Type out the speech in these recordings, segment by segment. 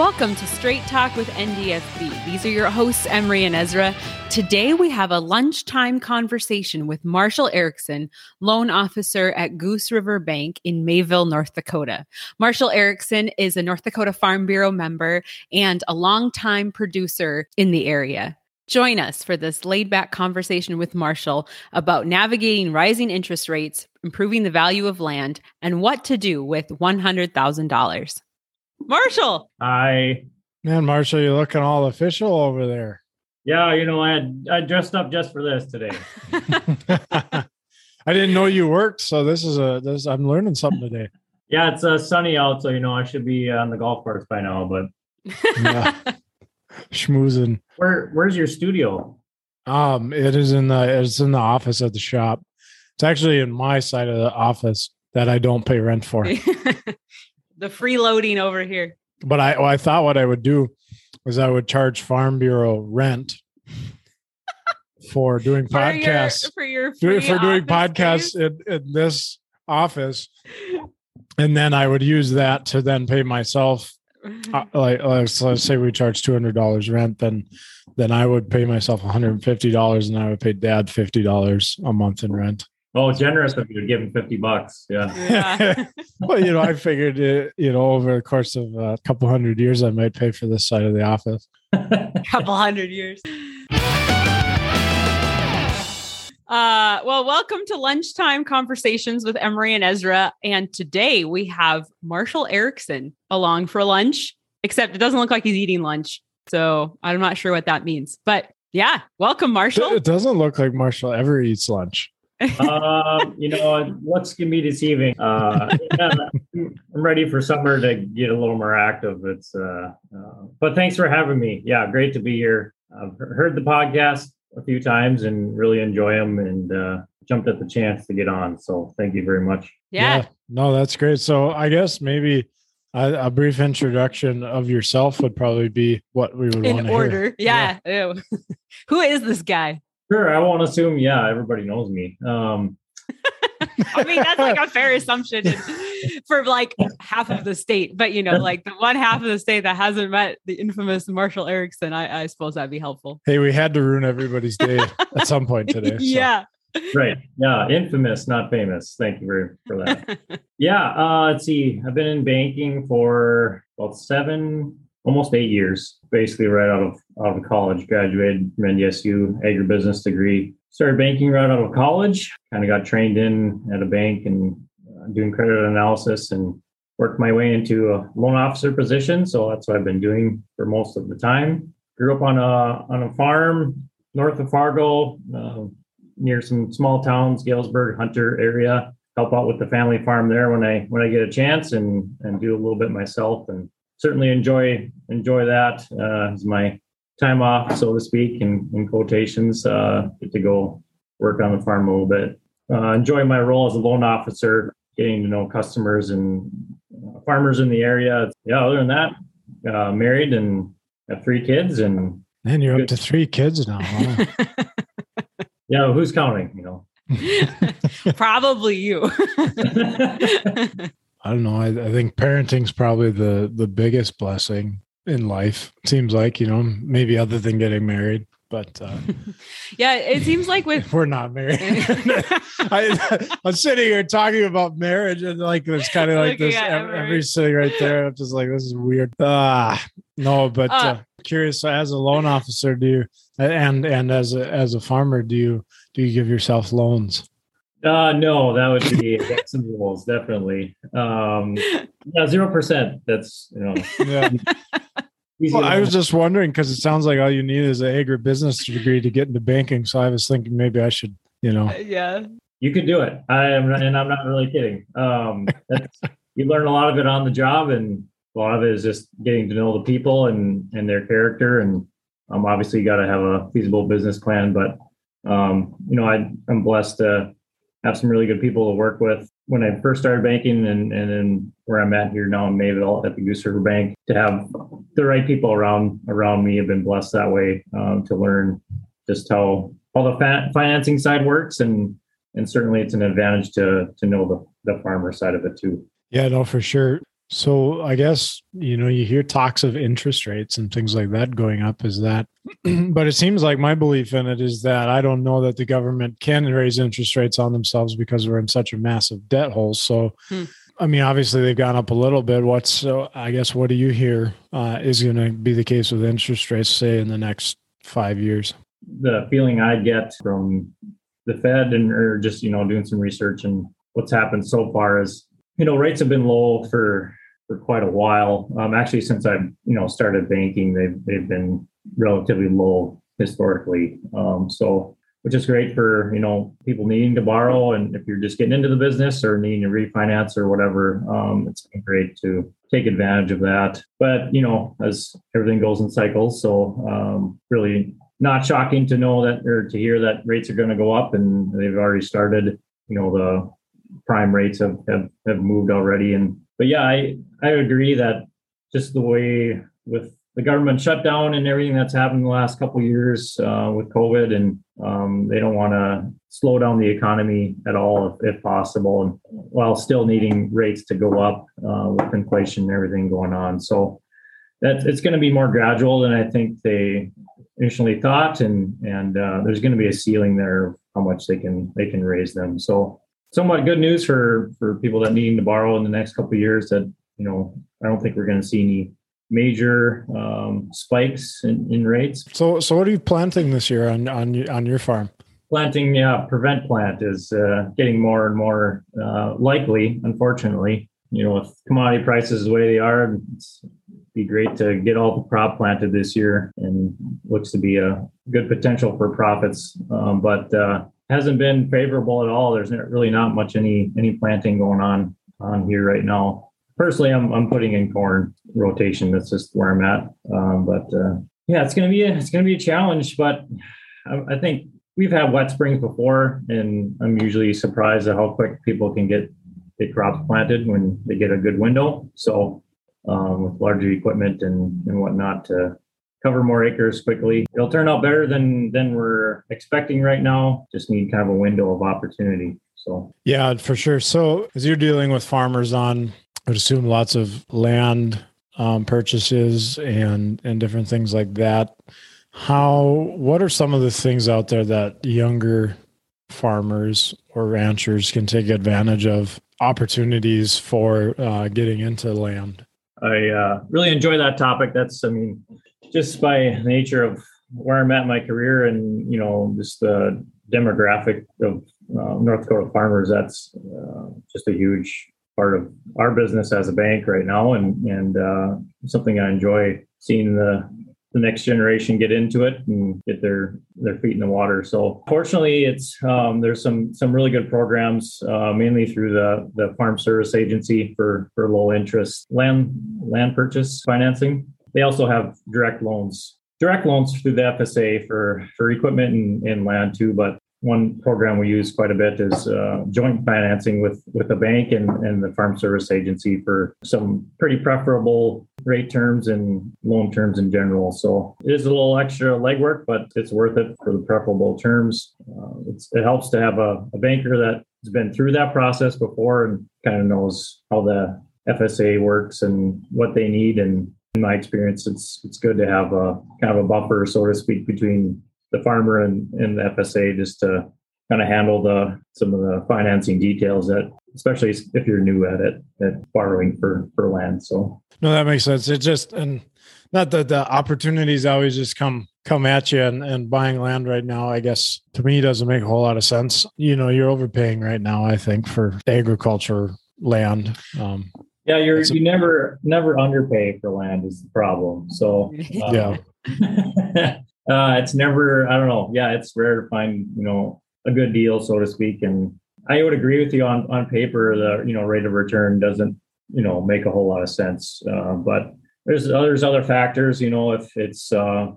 Welcome to Straight Talk with NDFB. These are your hosts, Emery and Ezra. Today we have a lunchtime conversation with Marshall Erickson, loan officer at Goose River Bank in Mayville, North Dakota. Marshall Erickson is a North Dakota Farm Bureau member and a longtime producer in the area. Join us for this laid back conversation with Marshall about navigating rising interest rates, improving the value of land, and what to do with $100,000. Marshall. Hi. Man, Marshall, you're looking all official over there. Yeah, you know, I had I dressed up just for this today. I didn't know you worked, so this is a this I'm learning something today. Yeah, it's uh, sunny out, so you know I should be on the golf course by now. But yeah. schmoozing. Where Where's your studio? Um, it is in the it's in the office at the shop. It's actually in my side of the office that I don't pay rent for. The freeloading over here. But I, well, I thought what I would do was I would charge Farm Bureau rent for doing for podcasts your, for your for doing podcasts in, in, this office, and then I would use that to then pay myself. Uh, like let's, let's say we charge two hundred dollars rent, then then I would pay myself one hundred and fifty dollars, and I would pay Dad fifty dollars a month in rent. Oh, generous of you to give him 50 bucks. Yeah. yeah. well, you know, I figured, it, you know, over the course of a couple hundred years, I might pay for this side of the office. A couple hundred years. Uh, well, welcome to lunchtime conversations with Emery and Ezra. And today we have Marshall Erickson along for lunch, except it doesn't look like he's eating lunch. So I'm not sure what that means. But yeah, welcome, Marshall. It doesn't look like Marshall ever eats lunch um, you know, what's gonna be deceiving? Uh, yeah, I'm ready for summer to get a little more active. It's, uh, uh, but thanks for having me. Yeah, great to be here. I've heard the podcast a few times and really enjoy them and uh, jumped at the chance to get on. So thank you very much. Yeah. yeah no, that's great. So I guess maybe a, a, brief introduction of yourself would probably be what we would in order. Hear. Yeah. yeah. Who is this guy? Sure, I won't assume. Yeah, everybody knows me. Um, I mean, that's like a fair assumption for like half of the state, but you know, like the one half of the state that hasn't met the infamous Marshall Erickson, I, I suppose that'd be helpful. Hey, we had to ruin everybody's day at some point today. So. Yeah. Right. Yeah. Infamous, not famous. Thank you very for that. yeah. Uh, let's see. I've been in banking for about seven, almost eight years, basically right out of out of college. Graduated from NDSU agribusiness degree. Started banking right out of college. Kind of got trained in at a bank and uh, doing credit analysis and worked my way into a loan officer position. So that's what I've been doing for most of the time. Grew up on a on a farm north of Fargo, uh, near some small towns, Galesburg, Hunter area. Help out with the family farm there when I when I get a chance and and do a little bit myself and certainly enjoy enjoy that uh, as my time off, so to speak, in, in quotations. Uh, get to go work on the farm a little bit. Uh, enjoy my role as a loan officer, getting to know customers and uh, farmers in the area. Yeah, other than that, uh, married and have three kids and. And you're good. up to three kids now. Huh? yeah, who's counting? You know, probably you. I don't know. I, I think parenting's probably the the biggest blessing in life. Seems like you know, maybe other than getting married. But uh, yeah, it seems like with we're not married. I, am sitting here talking about marriage, and like there's kind of like this every, every sitting right there. I'm just like, this is weird. Ah, no, but uh, uh, curious. As a loan officer, do you and and as a as a farmer, do you do you give yourself loans? Uh, no, that would be Jackson rules, definitely. Um, yeah, zero percent. That's you know. Yeah. well, I was just wondering because it sounds like all you need is an agribusiness degree to get into banking. So I was thinking maybe I should, you know. Uh, yeah. You could do it. I am, and I'm not really kidding. Um, you learn a lot of it on the job, and a lot of it is just getting to know the people and and their character. And um, obviously, you got to have a feasible business plan. But um, you know, I, I'm blessed to have some really good people to work with. When I first started banking and, and then where I'm at here now in Mayville at the Goose River Bank, to have the right people around around me have been blessed that way um, to learn just how all the fa- financing side works and and certainly it's an advantage to to know the, the farmer side of it too. Yeah, no, for sure. So I guess you know you hear talks of interest rates and things like that going up. Is that? but it seems like my belief in it is that I don't know that the government can raise interest rates on themselves because we're in such a massive debt hole. So, hmm. I mean, obviously they've gone up a little bit. What's so? I guess what do you hear uh, is going to be the case with interest rates, say in the next five years? The feeling I get from the Fed and or just you know doing some research and what's happened so far is you know rates have been low for for quite a while. Um, actually, since I've you know started banking, they've they've been relatively low historically. Um, so which is great for you know people needing to borrow, and if you're just getting into the business or needing to refinance or whatever, um, it's great to take advantage of that. But you know, as everything goes in cycles, so um, really not shocking to know that or to hear that rates are going to go up, and they've already started. You know, the prime rates have have, have moved already, and but yeah, I I agree that just the way with the government shutdown and everything that's happened the last couple years uh, with COVID, and um, they don't want to slow down the economy at all if, if, possible, while still needing rates to go up uh, with inflation and everything going on. So that it's going to be more gradual than I think they initially thought, and and uh, there's going to be a ceiling there of how much they can they can raise them. So somewhat good news for for people that needing to borrow in the next couple of years. That you know, I don't think we're going to see any major um, spikes in, in rates. So, so what are you planting this year on on on your farm? Planting, yeah, prevent plant is uh, getting more and more uh, likely. Unfortunately, you know, with commodity prices the way they are, it's be great to get all the crop planted this year, and looks to be a good potential for profits. Um, but uh, hasn't been favorable at all. There's really not much any any planting going on on here right now. Personally, I'm I'm putting in corn rotation. That's just where I'm at. Um, but uh, yeah, it's gonna be a, it's gonna be a challenge. But I, I, think we've had wet springs before, and I'm usually surprised at how quick people can get get crops planted when they get a good window. So um, with larger equipment and and whatnot to cover more acres quickly. It'll turn out better than than we're expecting right now. Just need kind of a window of opportunity. So yeah, for sure. So as you're dealing with farmers on, I would assume lots of land um, purchases and and different things like that. How what are some of the things out there that younger farmers or ranchers can take advantage of opportunities for uh, getting into land? I uh, really enjoy that topic. That's, I mean, just by nature of where I'm at in my career and you know just the demographic of uh, North Dakota farmers, that's uh, just a huge part of our business as a bank right now, and and uh, something I enjoy seeing the the next generation get into it and get their their feet in the water. So fortunately, it's um, there's some some really good programs, uh, mainly through the the Farm Service Agency for for low interest land land purchase financing. They also have direct loans, direct loans through the FSA for for equipment and, and land too. But one program we use quite a bit is uh, joint financing with with a bank and, and the farm service agency for some pretty preferable rate terms and loan terms in general. So it is a little extra legwork, but it's worth it for the preferable terms. Uh, it helps to have a, a banker that has been through that process before and kind of knows how the FSA works and what they need and in my experience, it's it's good to have a kind of a buffer, so to speak, between the farmer and, and the FSA just to kind of handle the some of the financing details that especially if you're new at it at borrowing for for land so. No that makes sense. It just and not that the opportunities always just come come at you and, and buying land right now i guess to me doesn't make a whole lot of sense. You know you're overpaying right now i think for agriculture land um, yeah, you're you never never underpay for land is the problem. So uh, yeah, uh, it's never I don't know. Yeah, it's rare to find you know a good deal, so to speak. And I would agree with you on on paper. The you know rate of return doesn't you know make a whole lot of sense. Uh, but there's there's other factors. You know, if it's uh,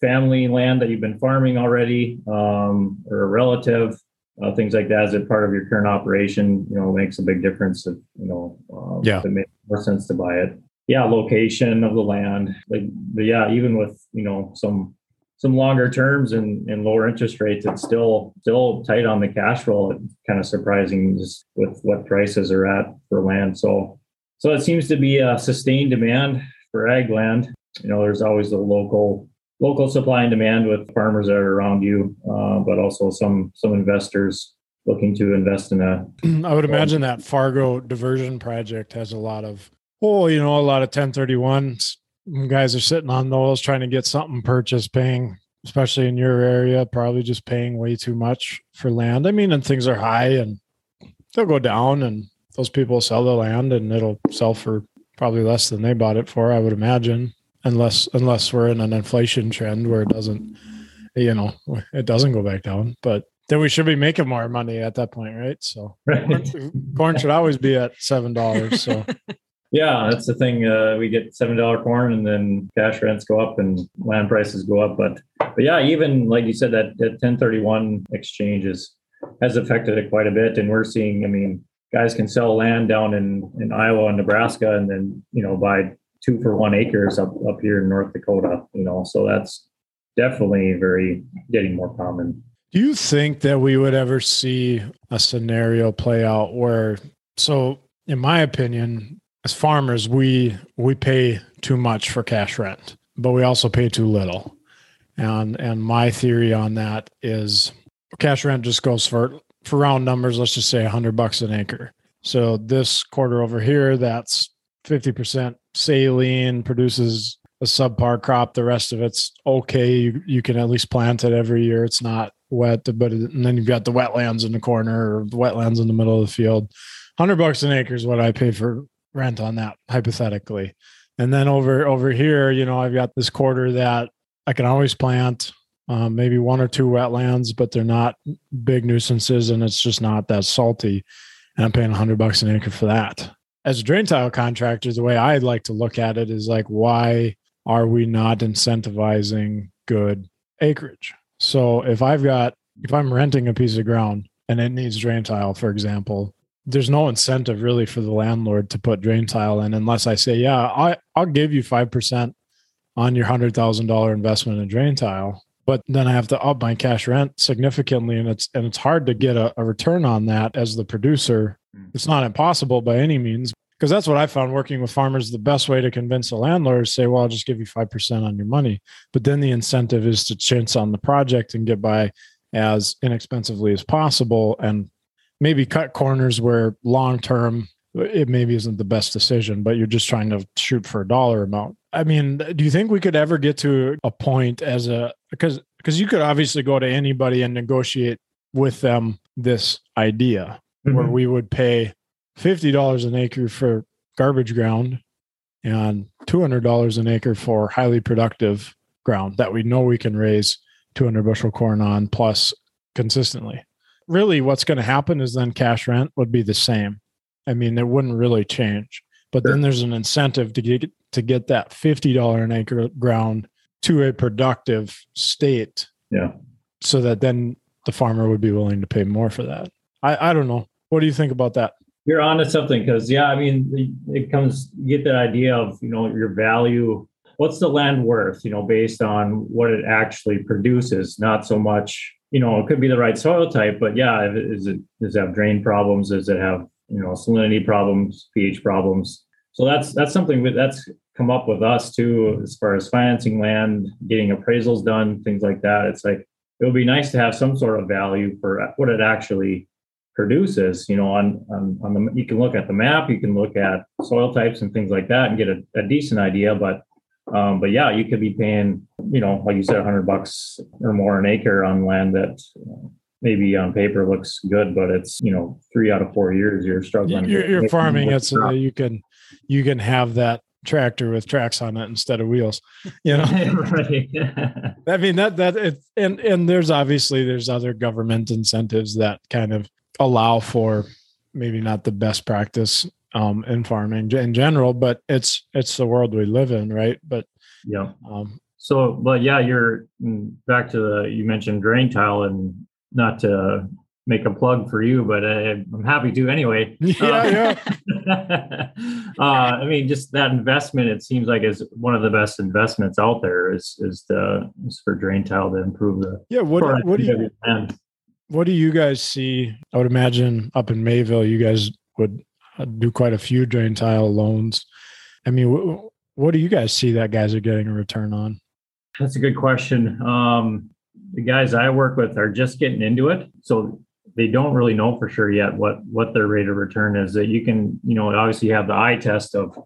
family land that you've been farming already um, or a relative uh, things like that as a part of your current operation, you know, makes a big difference. If you know, um, yeah, it makes more sense to buy it. Yeah, location of the land, like, but yeah, even with you know some some longer terms and, and lower interest rates, it's still still tight on the cash flow. It's kind of surprising just with what prices are at for land. So so it seems to be a sustained demand for ag land. You know, there's always the local local supply and demand with farmers that are around you, uh, but also some some investors looking to invest in a. I would imagine that Fargo diversion project has a lot of oh, you know, a lot of 1031s. Guys are sitting on those trying to get something purchased, paying, especially in your area, probably just paying way too much for land. I mean, and things are high and they'll go down, and those people sell the land and it'll sell for probably less than they bought it for, I would imagine, unless unless we're in an inflation trend where it doesn't, you know, it doesn't go back down. But then we should be making more money at that point, right? So corn should always be at seven dollars. So yeah, that's the thing. Uh, we get seven dollar corn, and then cash rents go up, and land prices go up. But but yeah, even like you said, that that ten thirty one exchanges has affected it quite a bit, and we're seeing. I mean, guys can sell land down in in Iowa and Nebraska, and then you know buy two for one acres up up here in North Dakota. You know, so that's definitely very getting more common. Do you think that we would ever see a scenario play out where, so in my opinion, as farmers, we we pay too much for cash rent, but we also pay too little. And and my theory on that is cash rent just goes for for round numbers, let's just say 100 bucks an acre. So this quarter over here, that's 50% saline, produces a subpar crop. The rest of it's okay. You, you can at least plant it every year. It's not wet, but it, and then you've got the wetlands in the corner or the wetlands in the middle of the field. 100 bucks an acre is what I pay for rent on that hypothetically. And then over over here, you know, I've got this quarter that I can always plant um, maybe one or two wetlands, but they're not big nuisances and it's just not that salty. And I'm paying 100 bucks an acre for that. As a drain tile contractor, the way I'd like to look at it is like, why are we not incentivizing good acreage? So if I've got, if I'm renting a piece of ground and it needs drain tile, for example, there's no incentive really for the landlord to put drain tile in unless I say, yeah, I, I'll give you 5% on your $100,000 investment in drain tile but then I have to up my cash rent significantly, and it's and it's hard to get a, a return on that as the producer. Mm. It's not impossible by any means, because that's what I found working with farmers. The best way to convince a landlord is say, "Well, I'll just give you five percent on your money," but then the incentive is to chance on the project and get by as inexpensively as possible, and maybe cut corners where long term it maybe isn't the best decision, but you're just trying to shoot for a dollar amount. I mean, do you think we could ever get to a point as a because because you could obviously go to anybody and negotiate with them this idea mm-hmm. where we would pay fifty dollars an acre for garbage ground and two hundred dollars an acre for highly productive ground that we know we can raise two hundred bushel corn on plus consistently. Really, what's going to happen is then cash rent would be the same. I mean, it wouldn't really change. But sure. then there's an incentive to get to get that fifty dollar an acre ground to a productive state. Yeah. So that then the farmer would be willing to pay more for that. I, I don't know. What do you think about that? You're onto something because yeah, I mean it comes you get that idea of you know your value. What's the land worth? You know, based on what it actually produces, not so much. You know, it could be the right soil type, but yeah, is it does it have drain problems? Does it have you know salinity problems, pH problems? So that's that's something that's come up with us too, as far as financing land, getting appraisals done, things like that. It's like it would be nice to have some sort of value for what it actually produces. You know, on on, on the you can look at the map, you can look at soil types and things like that, and get a, a decent idea. But um, but yeah, you could be paying, you know, like you said, 100 bucks or more an acre on land that maybe on paper looks good, but it's you know three out of four years you're struggling. You're, you're farming it so that you can you can have that tractor with tracks on it instead of wheels you know i mean that that it and and there's obviously there's other government incentives that kind of allow for maybe not the best practice um in farming in general but it's it's the world we live in right but yeah um so but yeah you're mm, back to the you mentioned drain tile and not to make a plug for you, but uh, I'm happy to anyway. Yeah, uh, yeah. uh, I mean, just that investment, it seems like is one of the best investments out there. Is is the is for drain tile to improve the yeah. What what do you what do you guys see? I would imagine up in Mayville, you guys would do quite a few drain tile loans. I mean, w- what do you guys see that guys are getting a return on? That's a good question. Um, the guys I work with are just getting into it, so they don't really know for sure yet what what their rate of return is. That you can, you know, obviously have the eye test of,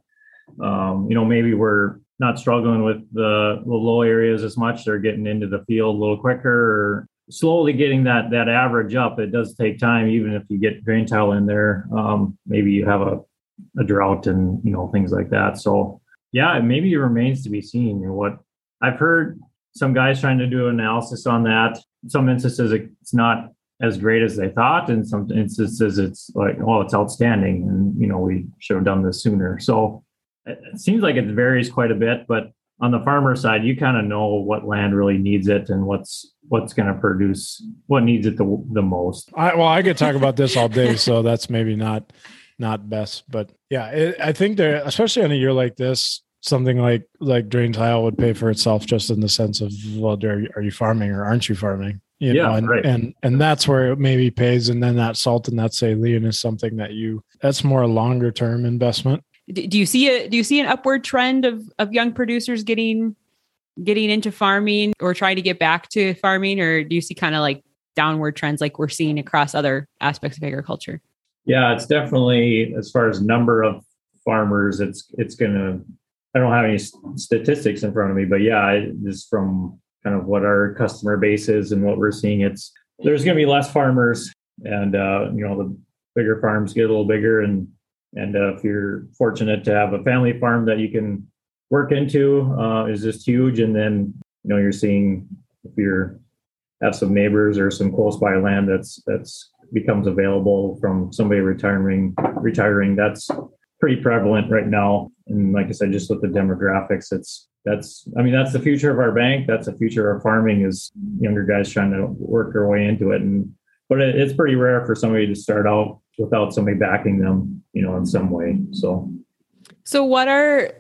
um, you know, maybe we're not struggling with the, the low areas as much. They're getting into the field a little quicker, or slowly getting that that average up. It does take time, even if you get drain tile in there. Um, maybe you have a, a drought and you know things like that. So yeah, maybe it remains to be seen. What I've heard some guys trying to do analysis on that. Some instances it's not as great as they thought, and some instances it's like, oh, it's outstanding, and you know we should have done this sooner. So it seems like it varies quite a bit, but on the farmer side, you kind of know what land really needs it and what's what's going to produce what needs it the, the most. I, well, I could talk about this all day, so that's maybe not not best, but yeah, it, I think there, especially on a year like this, something like like drain tile would pay for itself just in the sense of well, are, are you farming or aren't you farming? You yeah, know, and, right. and and that's where it maybe pays, and then that salt and that saline is something that you that's more a longer term investment do you see a do you see an upward trend of of young producers getting getting into farming or trying to get back to farming or do you see kind of like downward trends like we're seeing across other aspects of agriculture? Yeah it's definitely as far as number of farmers it's it's gonna i don't have any statistics in front of me but yeah just from kind of what our customer base is and what we're seeing it's there's gonna be less farmers and uh you know the bigger farms get a little bigger and and uh, if you're fortunate to have a family farm that you can work into, uh, is just huge. And then you know you're seeing if you're have some neighbors or some close by land that's that's becomes available from somebody retiring retiring that's pretty prevalent right now and like i said just with the demographics it's that's i mean that's the future of our bank that's the future of farming is younger guys trying to work their way into it and but it, it's pretty rare for somebody to start out without somebody backing them, you know, in some way. So, so what are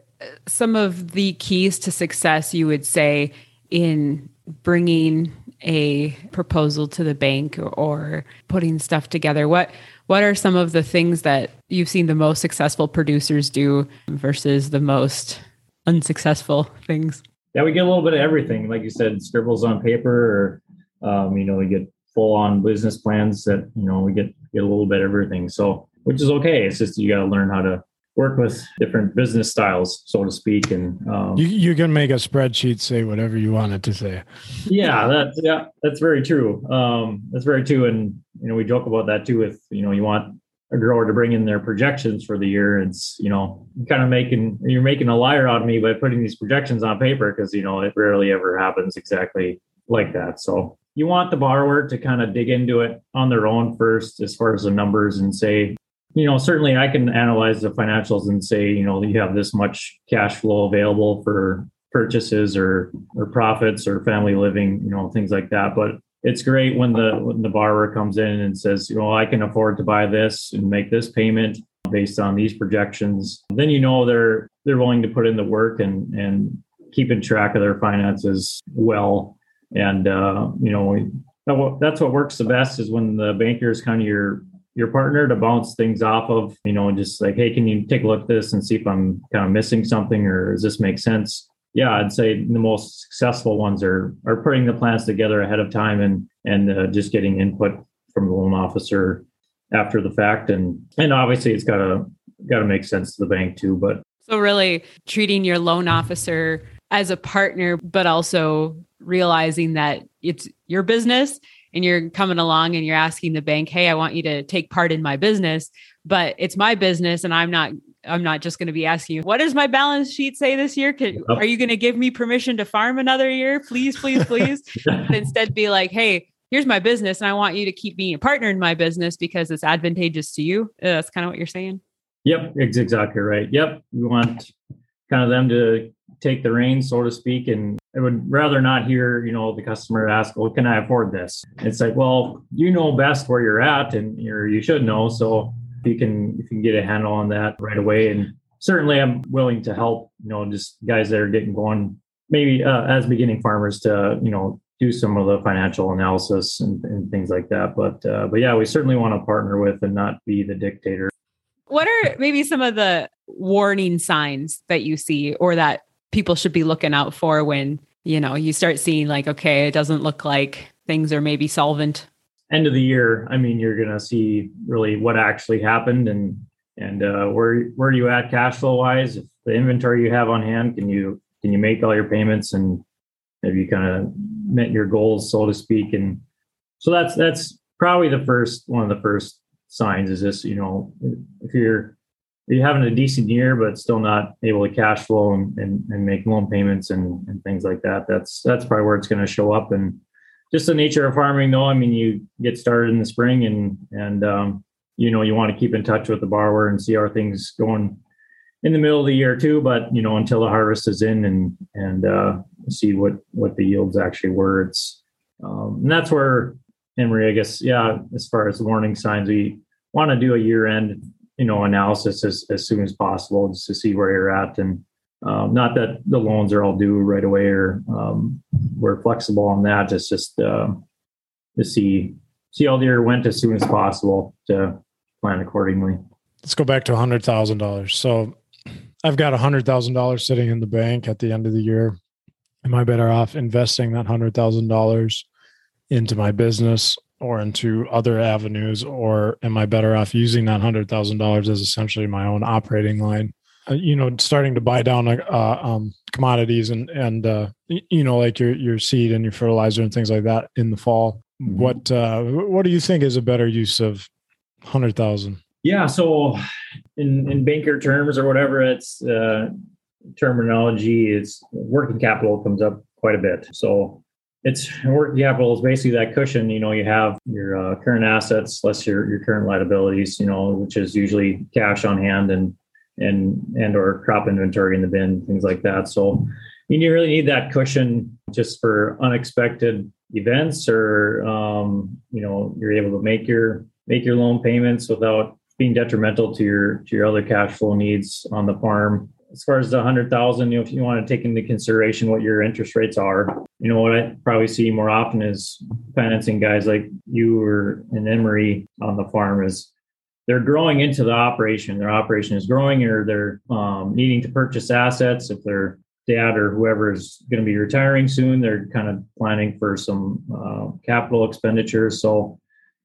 some of the keys to success you would say in bringing a proposal to the bank or putting stuff together? What what are some of the things that you've seen the most successful producers do versus the most unsuccessful things? Yeah, we get a little bit of everything. Like you said, scribbles on paper, or um, you know, we get full on business plans that you know we get get a little bit of everything. So which is okay. It's just you got to learn how to work with different business styles, so to speak. And um, you, you can make a spreadsheet say whatever you want it to say. yeah, that's yeah, that's very true. Um, that's very true. And you know, we joke about that too. With you know, you want a grower to bring in their projections for the year. It's you know, kind of making you're making a liar out of me by putting these projections on paper because you know it rarely ever happens exactly like that. So you want the borrower to kind of dig into it on their own first as far as the numbers and say you know certainly i can analyze the financials and say you know you have this much cash flow available for purchases or or profits or family living you know things like that. But it's great when the when the borrower comes in and says you know i can afford to buy this and make this payment based on these projections. Then you know they're they're willing to put in the work and and keeping track of their finances well. And uh, you know that's what works the best is when the banker is kind of your your partner to bounce things off of you know just like hey can you take a look at this and see if i'm kind of missing something or does this make sense? Yeah i'd say the most successful ones are are putting the plans together ahead of time and and uh, just getting input from the loan officer after the fact. And and obviously it's got to got to make sense to the bank too but. So really treating your loan officer as a partner but also realizing that it's your business and you're coming along and you're asking the bank, "Hey, I want you to take part in my business, but it's my business and I'm not I'm not just going to be asking you, what does my balance sheet say this year? Can, are you going to give me permission to farm another year? Please, please, please. instead be like, hey, here's my business and I want you to keep being a partner in my business because it's advantageous to you. Uh, that's kind of what you're saying. Yep, exactly right. Yep. We want kind of them to take the reins, so to speak, and I would rather not hear, you know, the customer ask, "Well, can I afford this?" It's like, well, you know best where you're at, and you're you should know. So if you can if you can get a handle on that right away, and certainly I'm willing to help. You know, just guys that are getting going, maybe uh, as beginning farmers to you know do some of the financial analysis and, and things like that. But uh, but yeah, we certainly want to partner with and not be the dictator. What what are maybe some of the warning signs that you see or that people should be looking out for when, you know, you start seeing like, okay, it doesn't look like things are maybe solvent? End of the year, I mean, you're to see really what actually happened and and uh, where where are you at cash flow wise? If the inventory you have on hand, can you can you make all your payments and have you kind of met your goals, so to speak? And so that's that's probably the first one of the first signs is this. You know, if you're you're having a decent year but still not able to cash flow and, and, and make loan payments and, and things like that, that's that's probably where it's going to show up. And just the nature of farming, though, I mean, you get started in the spring and and um, you know you want to keep in touch with the borrower and see how things going in the middle of the year too but you know until the harvest is in and and uh, see what what the yields actually were it's um, and that's where Emery, I guess, yeah, as far as warning signs, we want to do a year end, you know, analysis as, as soon as possible just to see where you're at. And um, not that the loans are all due right away or um, we're flexible on that. It's just uh, to see see how the year went as soon as possible to plan accordingly. Let's go back to a hundred thousand dollars. So I've got a hundred thousand dollars sitting in the bank at the end of the year. Am I better off investing that hundred thousand dollars into my business or into other avenues, or am I better off using that hundred thousand dollars as essentially my own operating line? Uh, you know, starting to buy down uh, um, commodities and and uh, you know, like your your seed and your fertilizer and things like that in the fall. Mm-hmm. What uh, what do you think is a better use of hundred thousand? Yeah, so in in banker terms or whatever, it's uh, terminology. It's working capital comes up quite a bit. So it's working capital is basically that cushion. You know, you have your uh, current assets less your your current liabilities. You know, which is usually cash on hand and and and or crop inventory in the bin, things like that. So you really need that cushion just for unexpected events, or um, you know, you're able to make your make your loan payments without being detrimental to your to your other cash flow needs on the farm as far as the hundred thousand, you know, if you want to take into consideration what your interest rates are, you know, what I probably see more often is financing guys like you or an Emery on the farm is they're growing into the operation. Their operation is growing, or they're um, needing to purchase assets. If their dad or whoever is going to be retiring soon, they're kind of planning for some uh, capital expenditures. So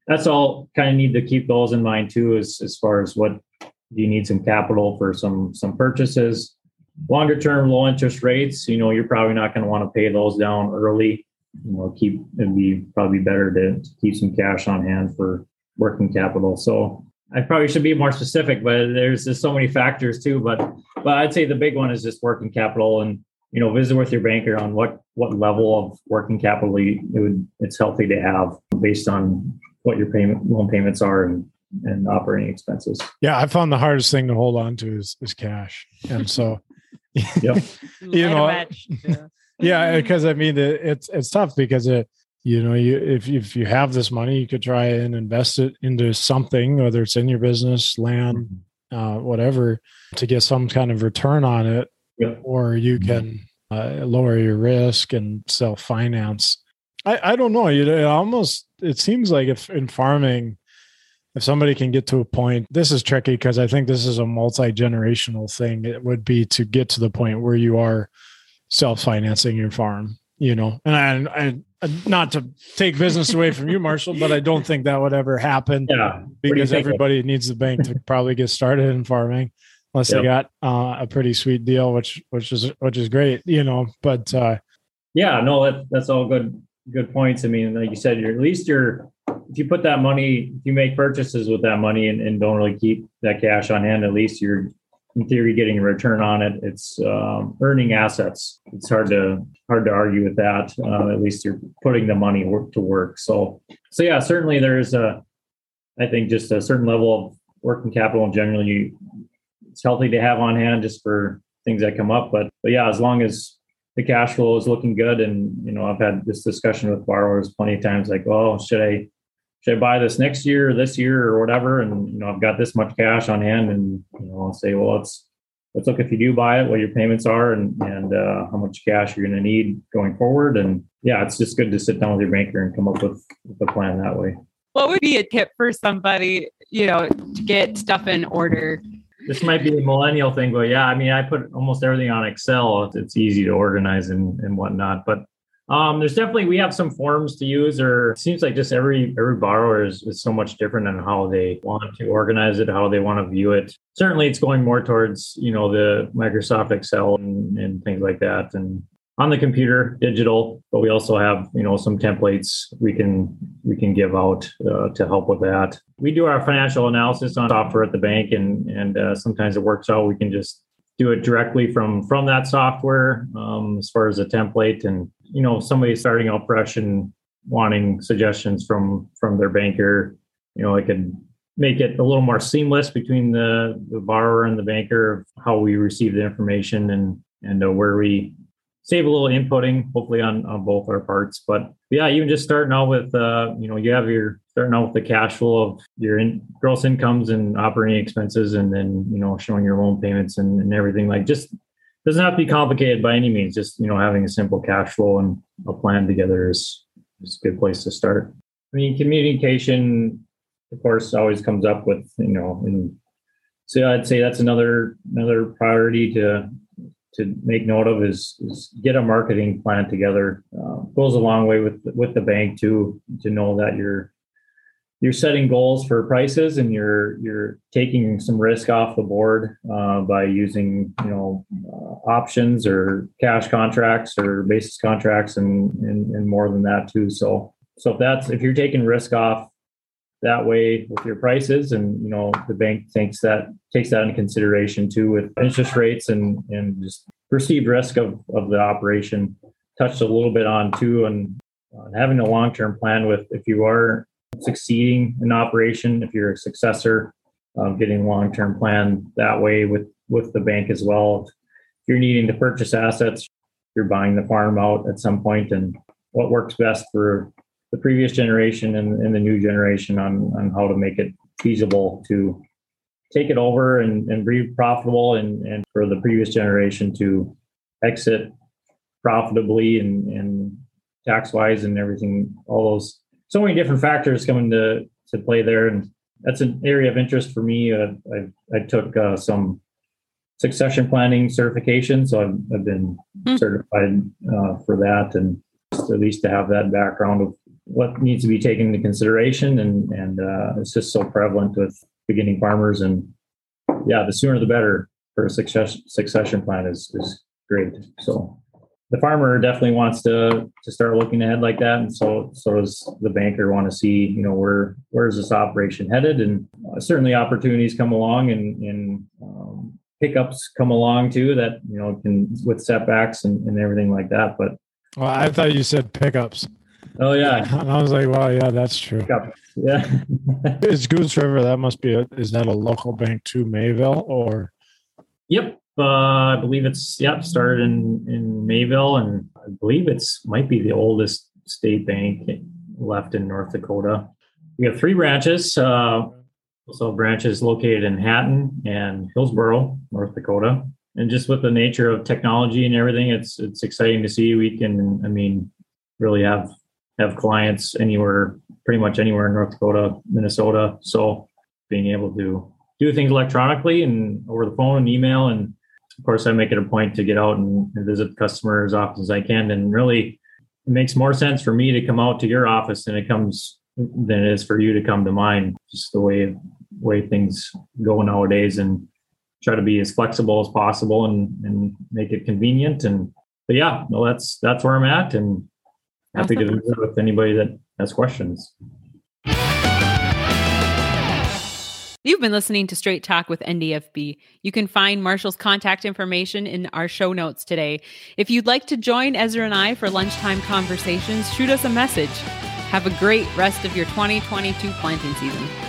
that's all kind of need to keep those in mind too, as as far as what you need some capital for some some purchases. Longer term low interest rates you know you're probably not going to want to pay those down early. You know keep it'd be probably better to, to keep some cash on hand for working capital. So i probably should be more specific but there's just so many factors too but but i'd say the big one is just working capital and you know visit with your banker on what what level of working capital it would it's healthy to have based on what your payment loan payments are and and operating expenses. Yeah, I found the hardest thing to hold on to is, is cash, and so yep. you know, yeah, because I mean it, it's it's tough because it you know you if if you have this money, you could try and invest it into something, whether it's in your business, land, mm-hmm. uh, whatever, to get some kind of return on it, yep. or you mm-hmm. can uh, lower your risk and self finance. I, I don't know. You know, it almost it seems like if in farming if somebody can get to a point this is tricky because i think this is a multi-generational thing. It would be to get to the point where you are self-financing your farm you know? And I, I not to take business away from you marshall but i don't think that would ever happen yeah. Because everybody needs the bank to probably get started in farming unless yep. they got uh, a pretty sweet deal which which is which is great you know? But uh yeah no that, that's all good good points. I mean like you said you're at least you're if you put that money, if you make purchases with that money and, and don't really keep that cash on hand, at least you're in theory getting a return on it. It's um, earning assets. It's hard to hard to argue with that. Uh, at least you're putting the money work to work. So so yeah, certainly there's a I think just a certain level of working capital and generally it's healthy to have on hand just for things that come up. But but yeah, as long as the cash flow is looking good and you know I've had this discussion with borrowers plenty of times like, oh, should I should I buy this next year or this year or whatever? And you know, I've got this much cash on hand, and you know, I'll say, well, let's let's look if you do buy it, what your payments are, and and uh, how much cash you're going to need going forward. And yeah, it's just good to sit down with your banker and come up with, with a plan that way. What would be a tip for somebody, you know, to get stuff in order this might be a millennial thing, but yeah, I mean, I put almost everything on Excel. It's easy to organize and, and whatnot. But um, there's definitely we have some forms to use, or seems like just every every borrower is, is so much different on how they want to organize it, how they want to view it. Certainly, it's going more towards you know the Microsoft Excel and, and things like that, and on the computer, digital. But we also have you know some templates we can we can give out uh, to help with that. We do our financial analysis on software at the bank, and and uh, sometimes it works out. We can just do it directly from from that software um, as far as a template and you know somebody starting out fresh and wanting suggestions from from their banker you know i could make it a little more seamless between the, the borrower and the banker of how we receive the information and and uh, where we save a little inputting hopefully on, on both our parts. But yeah even just starting out with uh you know you have your starting out with the cash flow of your in, gross incomes and operating expenses and then you know showing your loan payments and, and everything like just doesn't have to be complicated by any means. Just you know, having a simple cash flow and a plan together is is a good place to start. I mean, communication, of course, always comes up with you know, and so I'd say that's another another priority to to make note of is, is get a marketing plan together. Uh, goes a long way with with the bank too to know that you're you're setting goals for prices and you're you're taking some risk off the board uh, by using you know uh, options or cash contracts or basis contracts and, and and more than that too. So so if that's if you're taking risk off that way with your prices and you know the bank thinks that takes that into consideration too with interest rates and and just perceived risk of of the operation. Touched a little bit on too and having a long-term plan with if you are succeeding in operation, if you're a successor, um, getting long term plan that way with with the bank as well. If you're needing to purchase assets, you're buying the farm out at some point, and what works best for the previous generation and, and the new generation on on how to make it feasible to take it over and, and be profitable and, and for the previous generation to exit profitably and, and tax wise and everything all those so many different factors come into to play there, and that's an area of interest for me. Uh, I I took uh, some succession planning certification, so I've, I've been mm. certified uh, for that, and at least to have that background of what needs to be taken into consideration, and and uh, it's just so prevalent with beginning farmers, and yeah, the sooner the better for a success, succession plan is is great. So the farmer definitely wants to to start looking ahead like that, and so so does the banker want to see you know where where is this operation headed, and uh, certainly opportunities come along and and um, pickups come along too that you know can with setbacks and, and everything like that. But well, I thought you said pickups. Oh yeah, and I was like, well, yeah, that's true. Pickup. Yeah, it's Goose River that must be a, is that a local bank to Mayville or? Yep, uh, I believe it's yep started in in Mayville, and I believe it's might be the oldest state bank left in North Dakota. We have three branches. Uh, also branches located in Hatton and Hillsboro, North Dakota. And just with the nature of technology and everything, it's it's exciting to see we can. I mean, really have have clients anywhere, pretty much anywhere in North Dakota, Minnesota. So being able to do things electronically and over the phone and email and of course, I make it a point to get out and, and visit customers as often as I can. And really, it makes more sense for me to come out to your office than it comes than it is for you to come to mine. Just the way way things go nowadays, and try to be as flexible as possible and and make it convenient. And but yeah, no, that's that's where I'm at, and happy awesome. to visit with anybody that has questions. You've been listening to Straight Talk with NDFB. You can find Marshall's contact information in our show notes today. If you'd like to join Ezra and I for lunchtime conversations, shoot us a message. Have a great rest of your 2022 planting season.